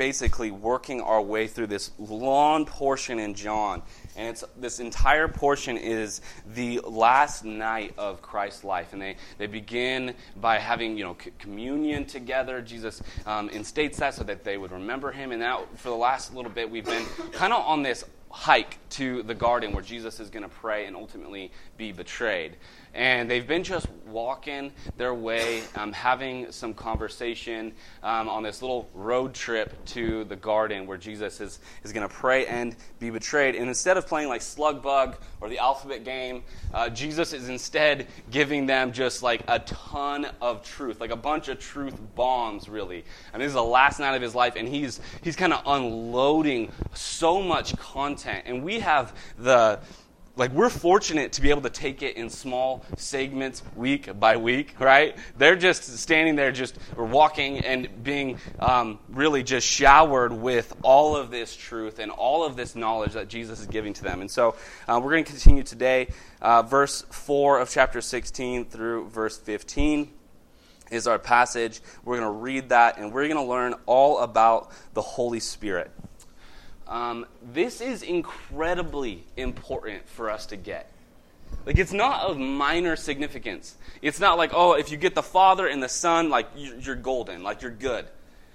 basically working our way through this long portion in John. And it's, this entire portion is the last night of Christ's life. And they, they begin by having you know, c- communion together. Jesus um, instates that so that they would remember him. And now, for the last little bit, we've been kind of on this hike to the garden where Jesus is going to pray and ultimately be betrayed. And they've been just walking their way, um, having some conversation um, on this little road trip to the garden where Jesus is, is going to pray and be betrayed. And instead of playing like Slug Bug or the alphabet game, uh, Jesus is instead giving them just like a ton of truth, like a bunch of truth bombs, really. Mean, this is the last night of his life, and he's, he's kind of unloading so much content. And we have the like we're fortunate to be able to take it in small segments week by week right? They're just standing there just or walking and being um, really just showered with all of this truth and all of this knowledge that jesus is giving to them. And so uh, we're going to continue today. Uh, verse 4 of chapter 16 through verse 15 is our passage. We're going to read that and we're going to learn all about the holy spirit um, this is incredibly important for us to get. Like, it's not of minor significance. It's not like, oh, if you get the Father and the Son, like, you're golden, like, you're good.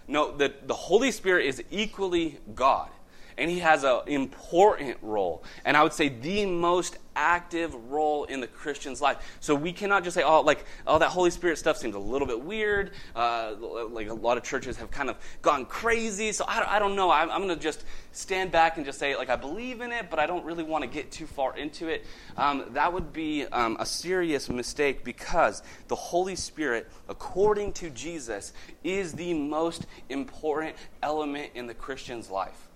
No, the, the Holy Spirit is equally God and he has an important role. And I would say the most active role in the Christian's life. So we cannot just say, oh, like, oh, that Holy Spirit stuff seems a little bit weird. Uh, like a lot of churches have kind of gone crazy. So I, I don't know. I'm, I'm going to just stand back and just say, like, I believe in it, but I don't really want to get too far into it. Um, that would be um, a serious mistake because the Holy Spirit, according to Jesus, is the most important element in the Christian's life.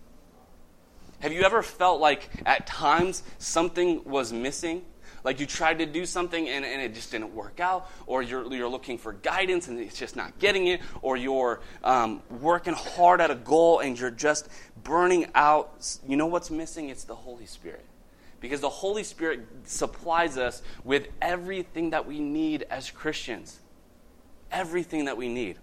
Have you ever felt like at times something was missing? Like you tried to do something and, and it just didn't work out, or you're, you're looking for guidance and it's just not getting it, or you're um, working hard at a goal and you're just burning out. You know what's missing? It's the Holy Spirit. Because the Holy Spirit supplies us with everything that we need as Christians. Everything that we need.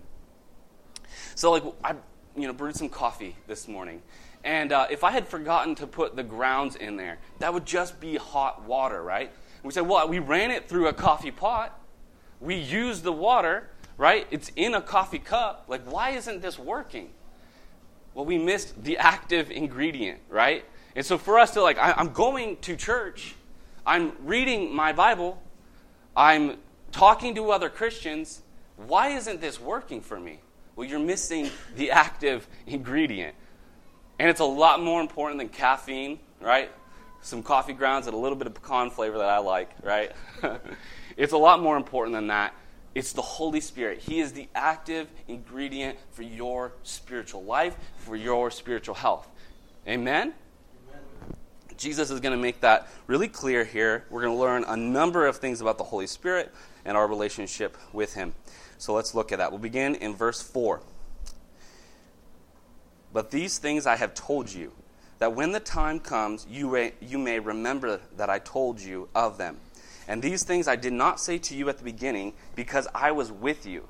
So, like, I you know, brewed some coffee this morning. And uh, if I had forgotten to put the grounds in there, that would just be hot water, right? And we said, well, we ran it through a coffee pot. We used the water, right? It's in a coffee cup. Like, why isn't this working? Well, we missed the active ingredient, right? And so for us to, like, I, I'm going to church, I'm reading my Bible, I'm talking to other Christians. Why isn't this working for me? Well, you're missing the active ingredient. And it's a lot more important than caffeine, right? Some coffee grounds and a little bit of pecan flavor that I like, right? it's a lot more important than that. It's the Holy Spirit. He is the active ingredient for your spiritual life, for your spiritual health. Amen? Amen. Jesus is going to make that really clear here. We're going to learn a number of things about the Holy Spirit and our relationship with Him. So let's look at that. We'll begin in verse 4. But these things I have told you, that when the time comes, you may, you may remember that I told you of them. And these things I did not say to you at the beginning, because I was with you.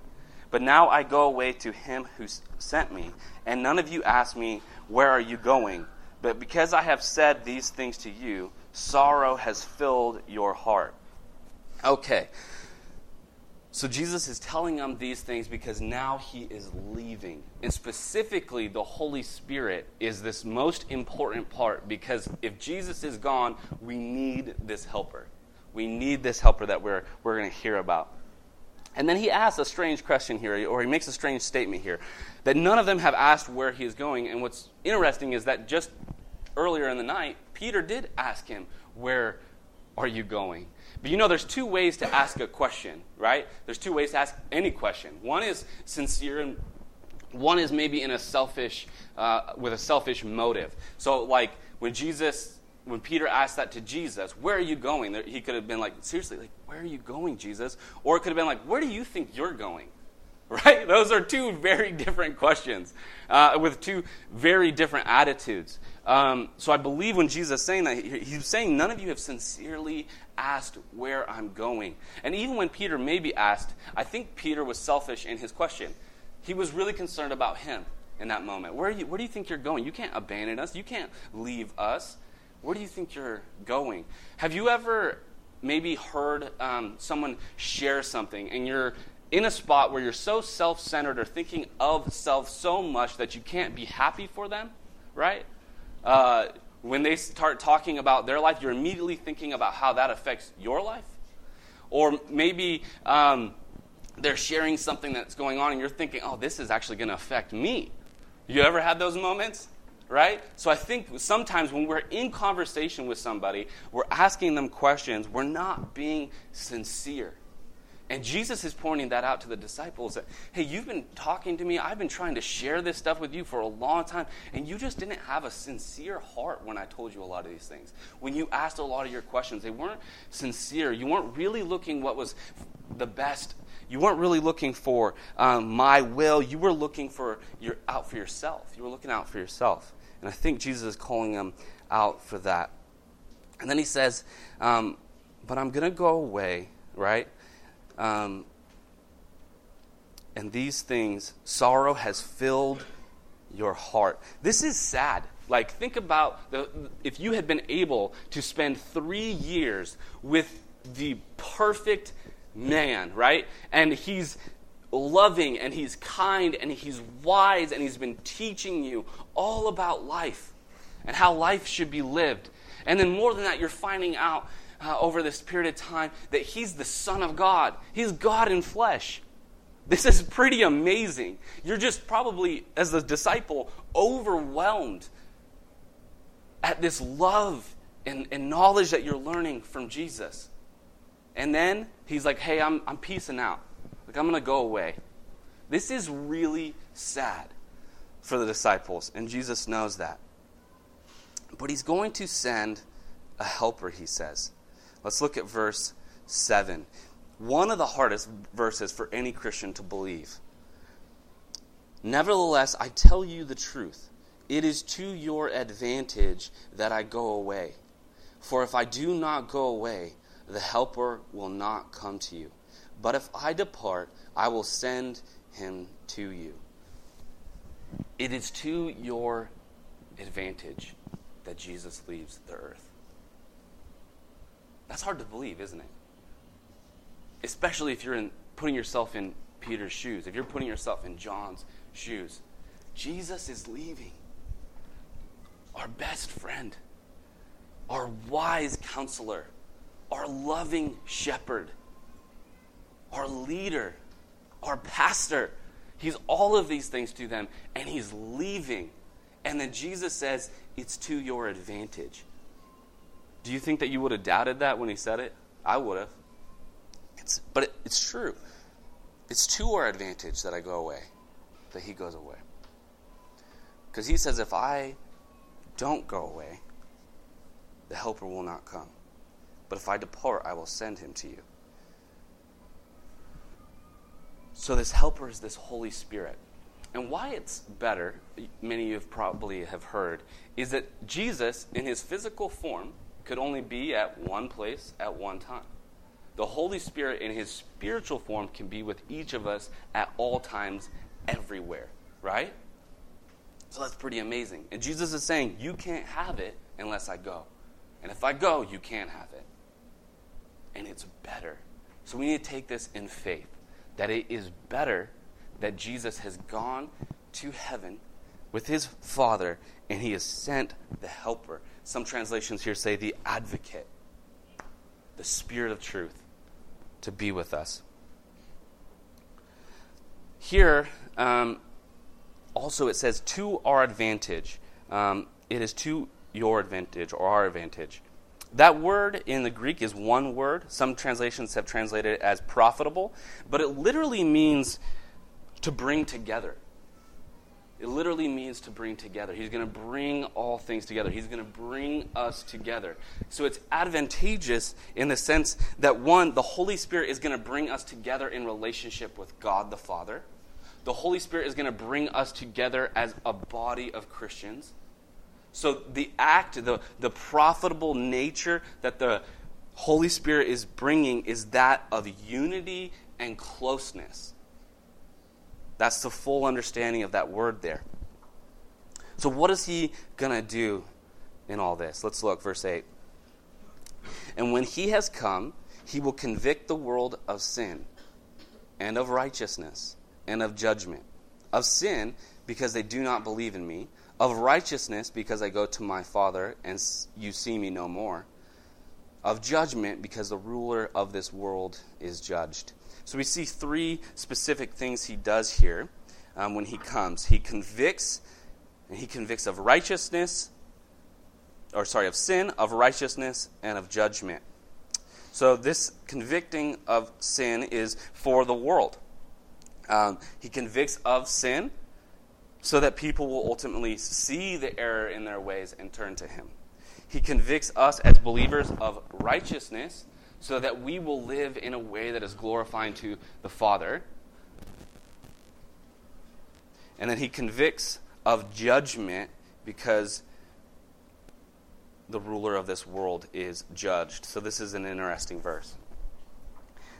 But now I go away to him who sent me, and none of you ask me, Where are you going? But because I have said these things to you, sorrow has filled your heart. Okay, so Jesus is telling them these things because now he is leaving. And specifically, the Holy Spirit is this most important part because if Jesus is gone, we need this helper. We need this helper that we're, we're going to hear about. And then he asks a strange question here, or he makes a strange statement here, that none of them have asked where he is going. And what's interesting is that just earlier in the night, Peter did ask him, Where are you going? But you know, there's two ways to ask a question, right? There's two ways to ask any question. One is sincere, and one is maybe in a selfish, uh, with a selfish motive. So, like when Jesus, when Peter asked that to Jesus, "Where are you going?" He could have been like, "Seriously, like, where are you going, Jesus?" Or it could have been like, "Where do you think you're going?" Right? Those are two very different questions uh, with two very different attitudes. Um, so I believe when Jesus is saying that, he's saying none of you have sincerely asked where I'm going. And even when Peter maybe asked, I think Peter was selfish in his question. He was really concerned about him. in that moment? Where, you, where do you think you're going? You can't abandon us. You can't leave us. Where do you think you're going? Have you ever maybe heard um, someone share something and you're in a spot where you're so self centered or thinking of self so much that you can't be happy for them, right? Uh, when they start talking about their life, you're immediately thinking about how that affects your life. Or maybe um, they're sharing something that's going on and you're thinking, oh, this is actually going to affect me. You ever had those moments? Right? So I think sometimes when we're in conversation with somebody, we're asking them questions, we're not being sincere. And Jesus is pointing that out to the disciples that, hey, you've been talking to me. I've been trying to share this stuff with you for a long time, and you just didn't have a sincere heart when I told you a lot of these things. When you asked a lot of your questions, they weren't sincere. You weren't really looking what was the best. You weren't really looking for um, my will. You were looking for your out for yourself. You were looking out for yourself. And I think Jesus is calling them out for that. And then he says, um, but I'm going to go away, right? Um, and these things, sorrow has filled your heart. This is sad. Like, think about the, if you had been able to spend three years with the perfect man, right? And he's loving and he's kind and he's wise and he's been teaching you all about life and how life should be lived. And then, more than that, you're finding out uh, over this period of time that he's the Son of God. He's God in flesh. This is pretty amazing. You're just probably, as a disciple, overwhelmed at this love and, and knowledge that you're learning from Jesus. And then he's like, hey, I'm, I'm peacing out. Like, I'm going to go away. This is really sad for the disciples, and Jesus knows that. But he's going to send a helper, he says. Let's look at verse 7. One of the hardest verses for any Christian to believe. Nevertheless, I tell you the truth. It is to your advantage that I go away. For if I do not go away, the Helper will not come to you. But if I depart, I will send him to you. It is to your advantage that Jesus leaves the earth. That's hard to believe, isn't it? Especially if you're in, putting yourself in Peter's shoes, if you're putting yourself in John's shoes. Jesus is leaving. Our best friend, our wise counselor, our loving shepherd, our leader, our pastor. He's all of these things to them, and he's leaving. And then Jesus says, It's to your advantage. Do you think that you would have doubted that when he said it? I would have. It's, but it, it's true. It's to our advantage that I go away, that he goes away. Because he says, if I don't go away, the helper will not come. But if I depart, I will send him to you. So this helper is this Holy Spirit. And why it's better, many of you have probably have heard, is that Jesus, in his physical form, could only be at one place at one time. The Holy Spirit, in his spiritual form, can be with each of us at all times, everywhere, right? So that's pretty amazing. And Jesus is saying, You can't have it unless I go. And if I go, you can't have it. And it's better. So we need to take this in faith that it is better that Jesus has gone to heaven with his Father and he has sent the Helper some translations here say the advocate, the Spirit of truth, to be with us. Here, um, also it says, to our advantage. Um, it is to your advantage or our advantage. That word in the Greek is one word. Some translations have translated it as profitable, but it literally means to bring together. It literally means to bring together. He's going to bring all things together. He's going to bring us together. So it's advantageous in the sense that, one, the Holy Spirit is going to bring us together in relationship with God the Father. The Holy Spirit is going to bring us together as a body of Christians. So the act, the, the profitable nature that the Holy Spirit is bringing is that of unity and closeness. That's the full understanding of that word there. So, what is he going to do in all this? Let's look, verse 8. And when he has come, he will convict the world of sin and of righteousness and of judgment. Of sin, because they do not believe in me. Of righteousness, because I go to my Father and you see me no more. Of judgment, because the ruler of this world is judged. So we see three specific things he does here um, when he comes. He convicts, and he convicts of righteousness, or sorry, of sin, of righteousness, and of judgment. So this convicting of sin is for the world. Um, he convicts of sin so that people will ultimately see the error in their ways and turn to him. He convicts us as believers of righteousness so that we will live in a way that is glorifying to the Father. And then he convicts of judgment because the ruler of this world is judged. So this is an interesting verse.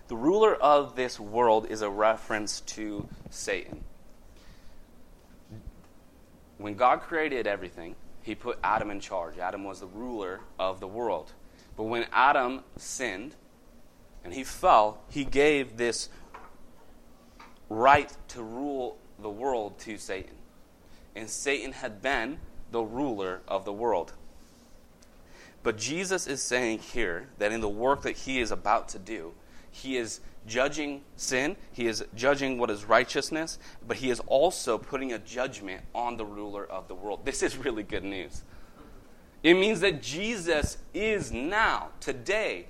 The ruler of this world is a reference to Satan. When God created everything, he put Adam in charge. Adam was the ruler of the world. But when Adam sinned and he fell, he gave this right to rule the world to Satan. And Satan had been the ruler of the world. But Jesus is saying here that in the work that he is about to do, he is judging sin, he is judging what is righteousness, but he is also putting a judgment on the ruler of the world. This is really good news. It means that Jesus is now, today,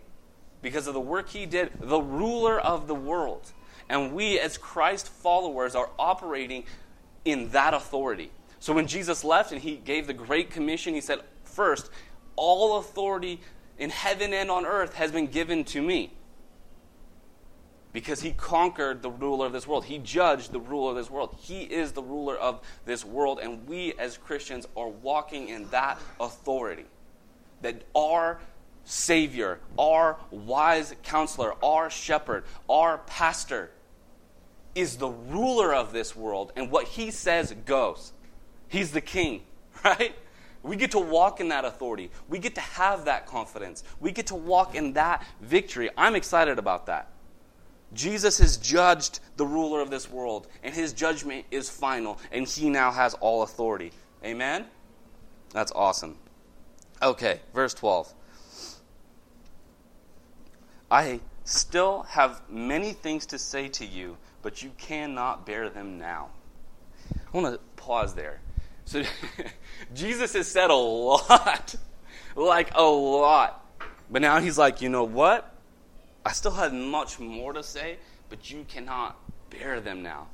because of the work he did, the ruler of the world. And we, as Christ followers, are operating in that authority. So when Jesus left and he gave the Great Commission, he said, First, all authority in heaven and on earth has been given to me because he conquered the ruler of this world. He judged the ruler of this world. He is the ruler of this world, and we as Christians are walking in that authority. That our Savior, our wise counselor, our shepherd, our pastor is the ruler of this world, and what he says goes. He's the king, right? We get to walk in that authority. We get to have that confidence. We get to walk in that victory. I'm excited about that. Jesus has judged the ruler of this world, and his judgment is final, and he now has all authority. Amen? That's awesome. Okay, verse 12. I still have many things to say to you, but you cannot bear them now. I want to pause there. So, Jesus has said a lot, like a lot. But now he's like, you know what? I still had much more to say, but you cannot bear them now.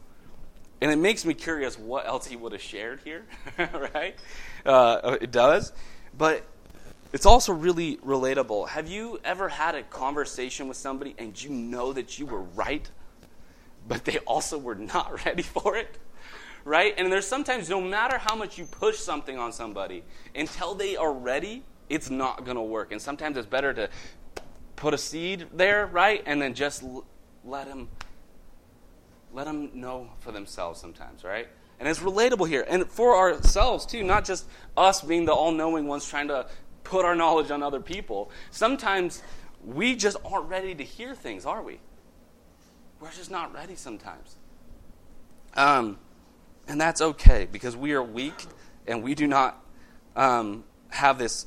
And it makes me curious what else he would have shared here, right? Uh, it does. But it's also really relatable. Have you ever had a conversation with somebody and you know that you were right, but they also were not ready for it? Right? And there's sometimes, no matter how much you push something on somebody, until they are ready, it's not going to work. And sometimes it's better to put a seed there, right? And then just let them let them know for themselves sometimes, right? And it's relatable here. And for ourselves too, not just us being the all-knowing ones trying to put our knowledge on other people. Sometimes we just aren't ready to hear things, are we? We're just not ready sometimes. Um, and that's okay because we are weak and we do not um, have this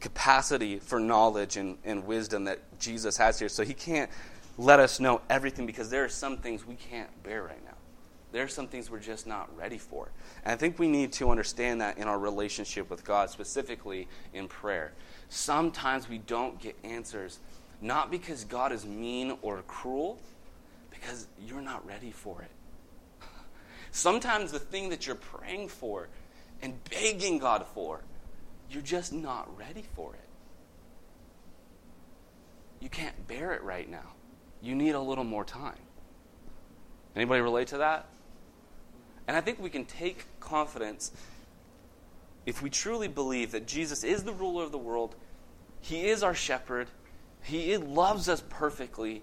capacity for knowledge and, and wisdom that Jesus has here. So he can't let us know everything because there are some things we can't bear right now. There are some things we're just not ready for. And I think we need to understand that in our relationship with God, specifically in prayer. Sometimes we don't get answers, not because God is mean or cruel, because you're not ready for it. Sometimes the thing that you're praying for and begging God for you're just not ready for it. You can't bear it right now. You need a little more time. Anybody relate to that? And I think we can take confidence if we truly believe that Jesus is the ruler of the world, He is our shepherd, He loves us perfectly,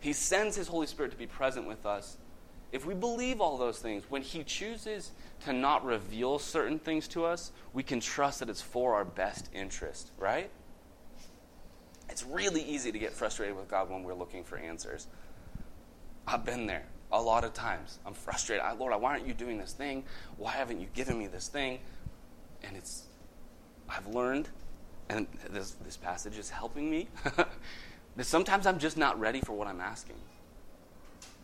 He sends His Holy Spirit to be present with us. If we believe all those things, when He chooses to not reveal certain things to us, we can trust that it's for our best interest, right? It's really easy to get frustrated with God when we're looking for answers. I've been there a lot of times. I'm frustrated. I, Lord, why aren't you doing this thing? Why haven't you given me this thing? And it's, I've learned, and this, this passage is helping me, that sometimes I'm just not ready for what I'm asking.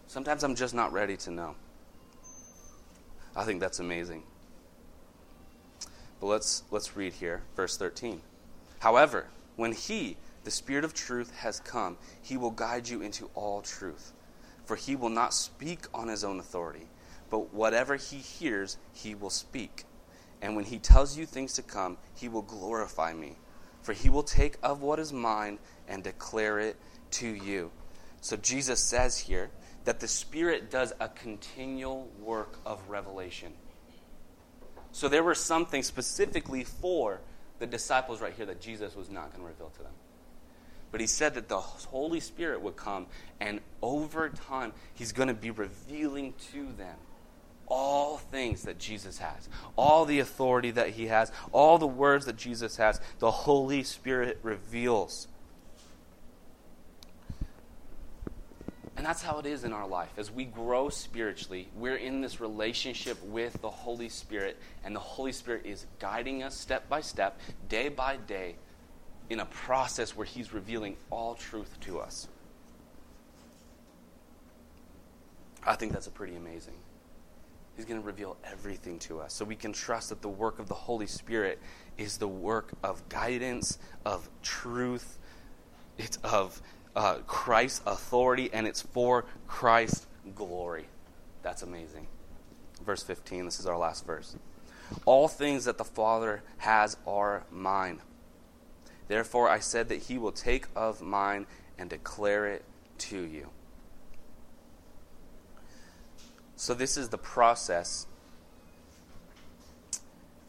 Sometimes I'm just not ready to know. I think that's amazing. But let's, let's read here, verse 13. However, when He, the Spirit of truth, has come, He will guide you into all truth. For He will not speak on His own authority, but whatever He hears, He will speak. And when He tells you things to come, He will glorify me. For He will take of what is mine and declare it to you. So Jesus says here that the Spirit does a continual work of revelation. So there were some things specifically for the disciples right here that Jesus was not going to reveal to them. But he said that the Holy Spirit would come, and over time, he's going to be revealing to them all things that Jesus has, all the authority that he has, all the words that Jesus has. The Holy Spirit reveals. And that's how it is in our life. As we grow spiritually, we're in this relationship with the Holy Spirit, and the Holy Spirit is guiding us step by step, day by day, in a process where He's revealing all truth to us. I think that's a pretty amazing. He's going to reveal everything to us. So we can trust that the work of the Holy Spirit is the work of guidance, of truth, it's of uh, Christ's authority and it's for Christ's glory. That's amazing. Verse 15, this is our last verse. All things that the Father has are mine. Therefore, I said that he will take of mine and declare it to you. So, this is the process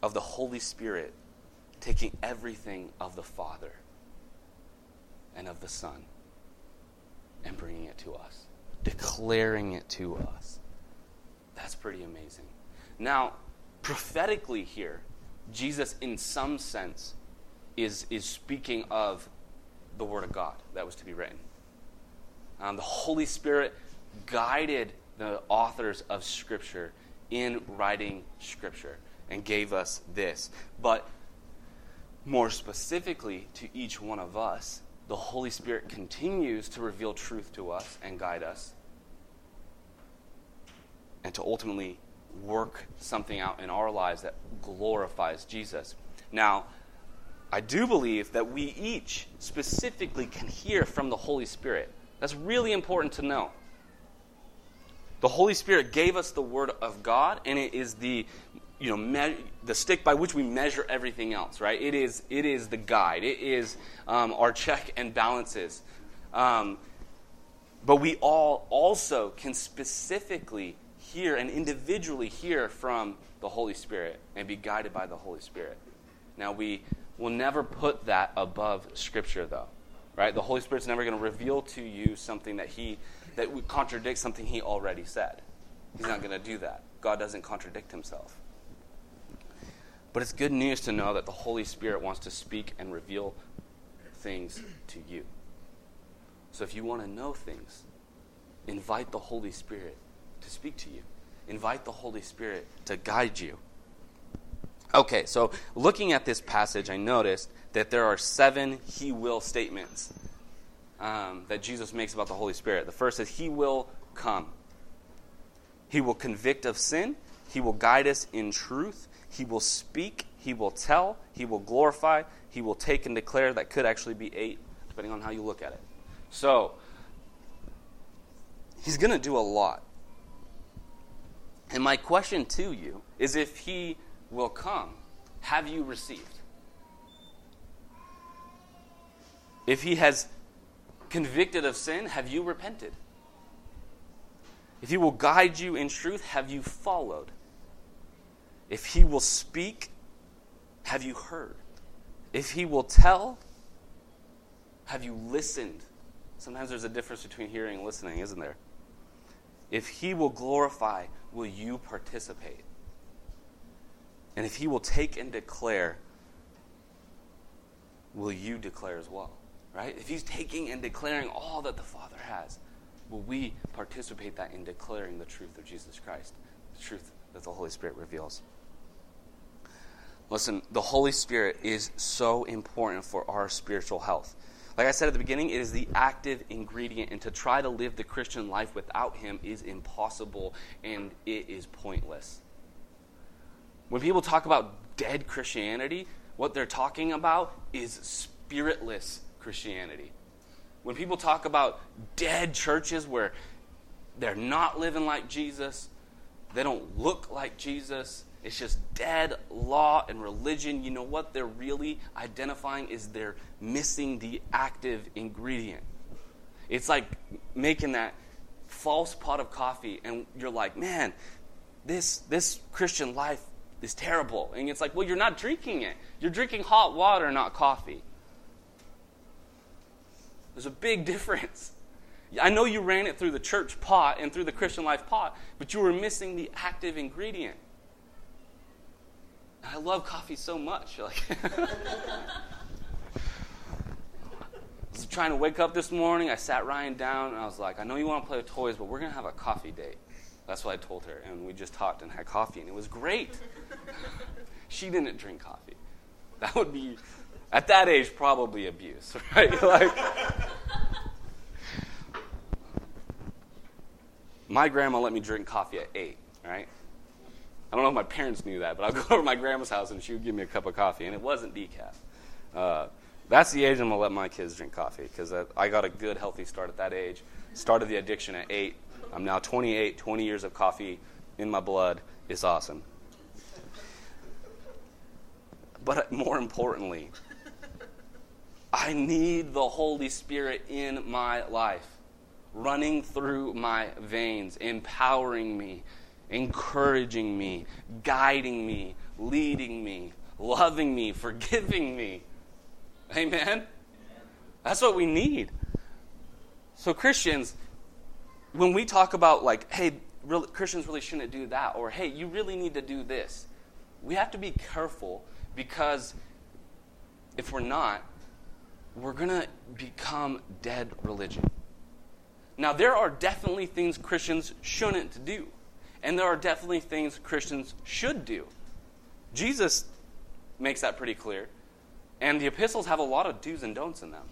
of the Holy Spirit taking everything of the Father and of the Son and bringing it to us, declaring it to us. That's pretty amazing. Now, prophetically here, Jesus, in some sense, is, is speaking of the Word of God that was to be written. Um, the Holy Spirit guided the authors of Scripture in writing Scripture and gave us this. But more specifically to each one of us, the Holy Spirit continues to reveal truth to us and guide us, and to ultimately work something out in our lives that glorifies Jesus. Now, I do believe that we each specifically can hear from the Holy Spirit. That's really important to know. The Holy Spirit gave us the Word of God, and it is the you know, me- the stick by which we measure everything else, right? It is, it is the guide. It is um, our check and balances. Um, but we all also can specifically hear and individually hear from the Holy Spirit and be guided by the Holy Spirit. Now, we will never put that above Scripture, though, right? The Holy Spirit's never going to reveal to you something that He that would contradict something He already said. He's not going to do that. God doesn't contradict Himself. But it's good news to know that the Holy Spirit wants to speak and reveal things to you. So if you want to know things, invite the Holy Spirit to speak to you. Invite the Holy Spirit to guide you. Okay, so looking at this passage, I noticed that there are seven He will statements um, that Jesus makes about the Holy Spirit. The first is He will come, He will convict of sin, He will guide us in truth, he will speak, he will tell, he will glorify, he will take and declare. That could actually be eight, depending on how you look at it. So, he's going to do a lot. And my question to you is if he will come, have you received? If he has convicted of sin, have you repented? If he will guide you in truth, have you followed? If he will speak, have you heard? If he will tell, have you listened? Sometimes there's a difference between hearing and listening, isn't there? If he will glorify, will you participate? And if he will take and declare, will you declare as well? Right? If he's taking and declaring all that the Father has, will we participate that in declaring the truth of Jesus Christ, the truth that the Holy Spirit reveals? Listen, the Holy Spirit is so important for our spiritual health. Like I said at the beginning, it is the active ingredient, and to try to live the Christian life without Him is impossible and it is pointless. When people talk about dead Christianity, what they're talking about is spiritless Christianity. When people talk about dead churches where they're not living like Jesus, they don't look like Jesus, it's just dead law and religion. You know what they're really identifying is they're missing the active ingredient. It's like making that false pot of coffee, and you're like, man, this, this Christian life is terrible. And it's like, well, you're not drinking it. You're drinking hot water, not coffee. There's a big difference. I know you ran it through the church pot and through the Christian life pot, but you were missing the active ingredient. I love coffee so much. Like, trying to wake up this morning. I sat Ryan down and I was like, I know you want to play with toys, but we're going to have a coffee date. That's what I told her. And we just talked and had coffee, and it was great. she didn't drink coffee. That would be, at that age, probably abuse, right? like, my grandma let me drink coffee at eight, right? I don't know if my parents knew that, but I'd go over to my grandma's house and she would give me a cup of coffee, and it wasn't decaf. Uh, that's the age I'm going to let my kids drink coffee because I got a good, healthy start at that age. Started the addiction at eight. I'm now 28, 20 years of coffee in my blood. It's awesome. But more importantly, I need the Holy Spirit in my life, running through my veins, empowering me, encouraging me, guiding me, leading me, loving me, forgiving me. Amen? That's what we need. So, Christians, when we talk about, like, hey, really, Christians really shouldn't do that, or hey, you really need to do this, we have to be careful because if we're not, we're going to become dead religion. Now, there are definitely things Christians shouldn't do. And there are definitely things Christians should do. Jesus makes that pretty clear. And the epistles have a lot of do's and don'ts in them.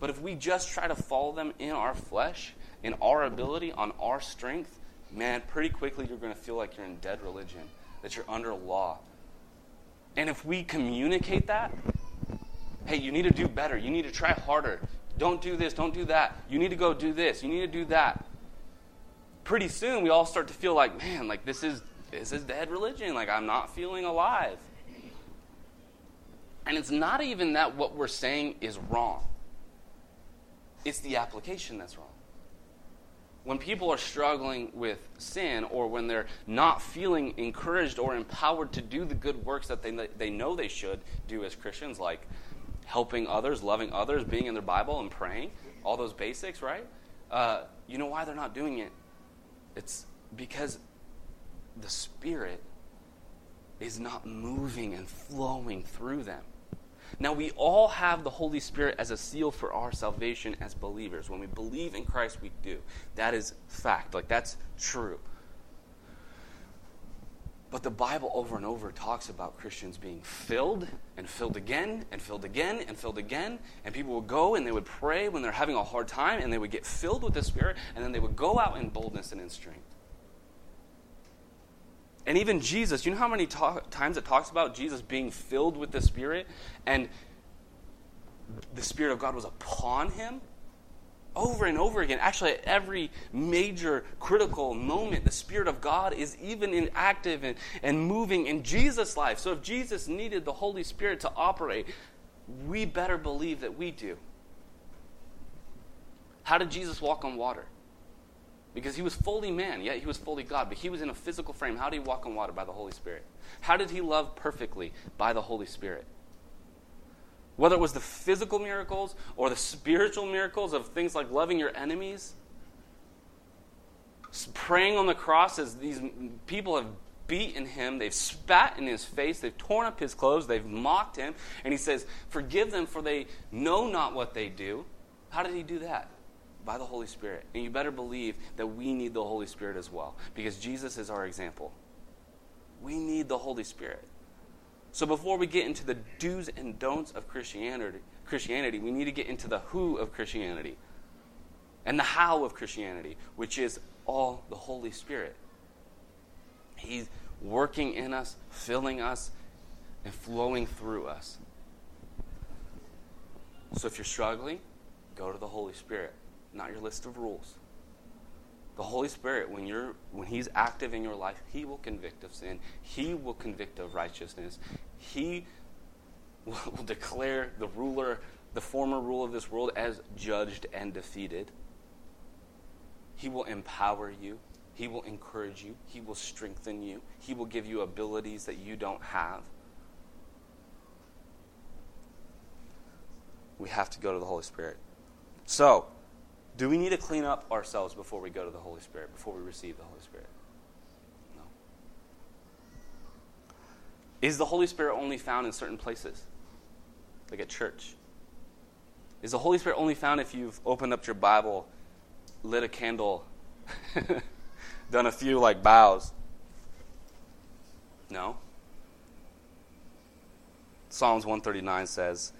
But if we just try to follow them in our flesh, in our ability, on our strength, man, pretty quickly you're going to feel like you're in dead religion, that you're under law. And if we communicate that, hey, you need to do better, you need to try harder, don't do this, don't do that, you need to go do this, you need to do that pretty soon we all start to feel like, man, like this is this is dead religion. Like I'm not feeling alive. And it's not even that what we're saying is wrong. It's the application that's wrong. When people are struggling with sin or when they're not feeling encouraged or empowered to do the good works that they, they know they should do as Christians, like helping others, loving others, being in their Bible and praying, all those basics, right? Uh, you know why they're not doing it? It's because the Spirit is not moving and flowing through them. Now, we all have the Holy Spirit as a seal for our salvation as believers. When we believe in Christ, we do. That is fact. Like, that's true. But the Bible over and over talks about Christians being filled and filled again and filled again and filled again. And people would go and they would pray when they're having a hard time and they would get filled with the Spirit and then they would go out in boldness and in strength. And even Jesus, you know how many times it talks about Jesus being filled with the Spirit and the Spirit of God was upon him? Over and over again. Actually, at every major critical moment, the Spirit of God is even in active and, and moving in Jesus' life. So if Jesus needed the Holy Spirit to operate, we better believe that we do. How did Jesus walk on water? Because he was fully man, yet he was fully God, but he was in a physical frame. How did he walk on water? By the Holy Spirit. How did he love perfectly? By the Holy Spirit. Whether it was the physical miracles or the spiritual miracles of things like loving your enemies, praying on the cross as these people have beaten him, they've spat in his face, they've torn up his clothes, they've mocked him, and he says, Forgive them, for they know not what they do. How did he do that? By the Holy Spirit. And you better believe that we need the Holy Spirit as well, because Jesus is our example. We need the Holy Spirit. So before we get into the do's and don'ts of Christianity, Christianity, we need to get into the who of Christianity and the how of Christianity, which is all the Holy Spirit. He's working in us, filling us, and flowing through us. So if you're struggling, go to the Holy Spirit, not your list of rules. The Holy Spirit, when you're when He's active in your life, He will convict of sin. He will convict of righteousness. He will declare the ruler, the former rule of this world, as judged and defeated. He will empower you. He will encourage you. He will strengthen you. He will give you abilities that you don't have. We have to go to the Holy Spirit. So, do we need to clean up ourselves before we go to the Holy Spirit, before we receive the Holy Spirit? Is the Holy Spirit only found in certain places? Like at church? Is the Holy Spirit only found if you've opened up your Bible, lit a candle, done a few like bows? No. Psalms 139 says,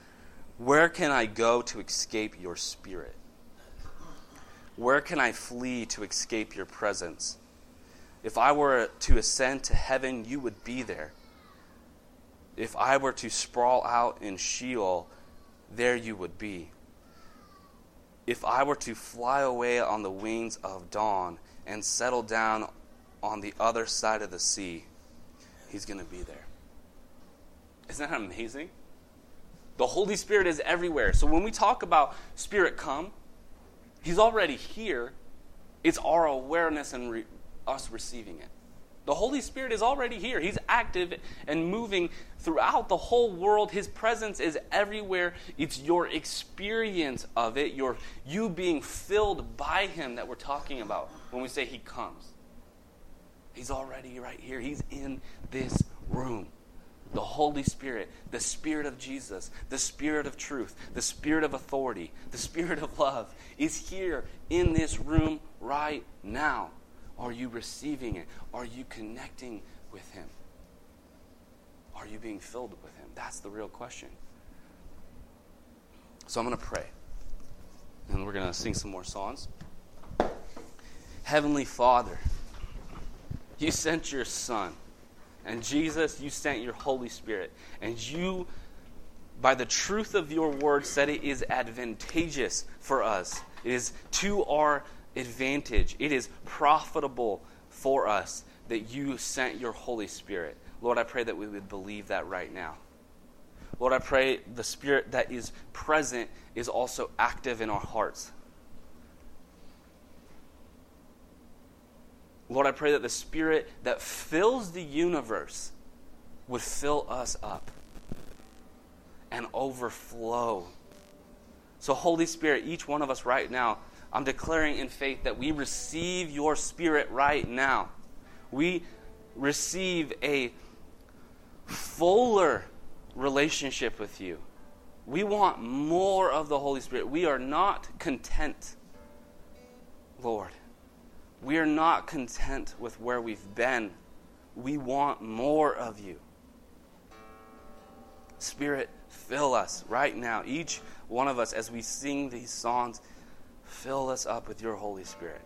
Where can I go to escape your spirit? Where can I flee to escape your presence? If I were to ascend to heaven, you would be there. If I were to sprawl out in Sheol, there you would be. If I were to fly away on the wings of dawn and settle down on the other side of the sea, He's going to be there. Isn't that amazing? The Holy Spirit is everywhere. So when we talk about Spirit come, He's already here. It's our awareness and re- us receiving it. The Holy Spirit is already here. He's active and moving throughout the whole world. His presence is everywhere. It's your experience of it, your you being filled by him that we're talking about when we say he comes. He's already right here. He's in this room the Holy Spirit, the Spirit of Jesus, the Spirit of truth, the Spirit of authority, the Spirit of love is here in this room right now. Are you receiving it? Are you connecting with Him? Are you being filled with Him? That's the real question. So I'm going to pray. And we're going to sing some more songs. Heavenly Father, you sent your Son and Jesus, you sent your Holy Spirit. And you, by the truth of your word, said it is advantageous for us. It is to our advantage. It is profitable for us that you sent your Holy Spirit. Lord, I pray that we would believe that right now. Lord, I pray the Spirit that is present is also active in our hearts. Lord, I pray that the Spirit that fills the universe would fill us up and overflow. So, Holy Spirit, each one of us right now, I'm declaring in faith that we receive your Spirit right now. We receive a fuller relationship with you. We want more of the Holy Spirit. We are not content, Lord. We are not content with where we've been. We want more of you. Spirit, fill us right now. Each one of us, as we sing these songs, fill us up with your Holy Spirit.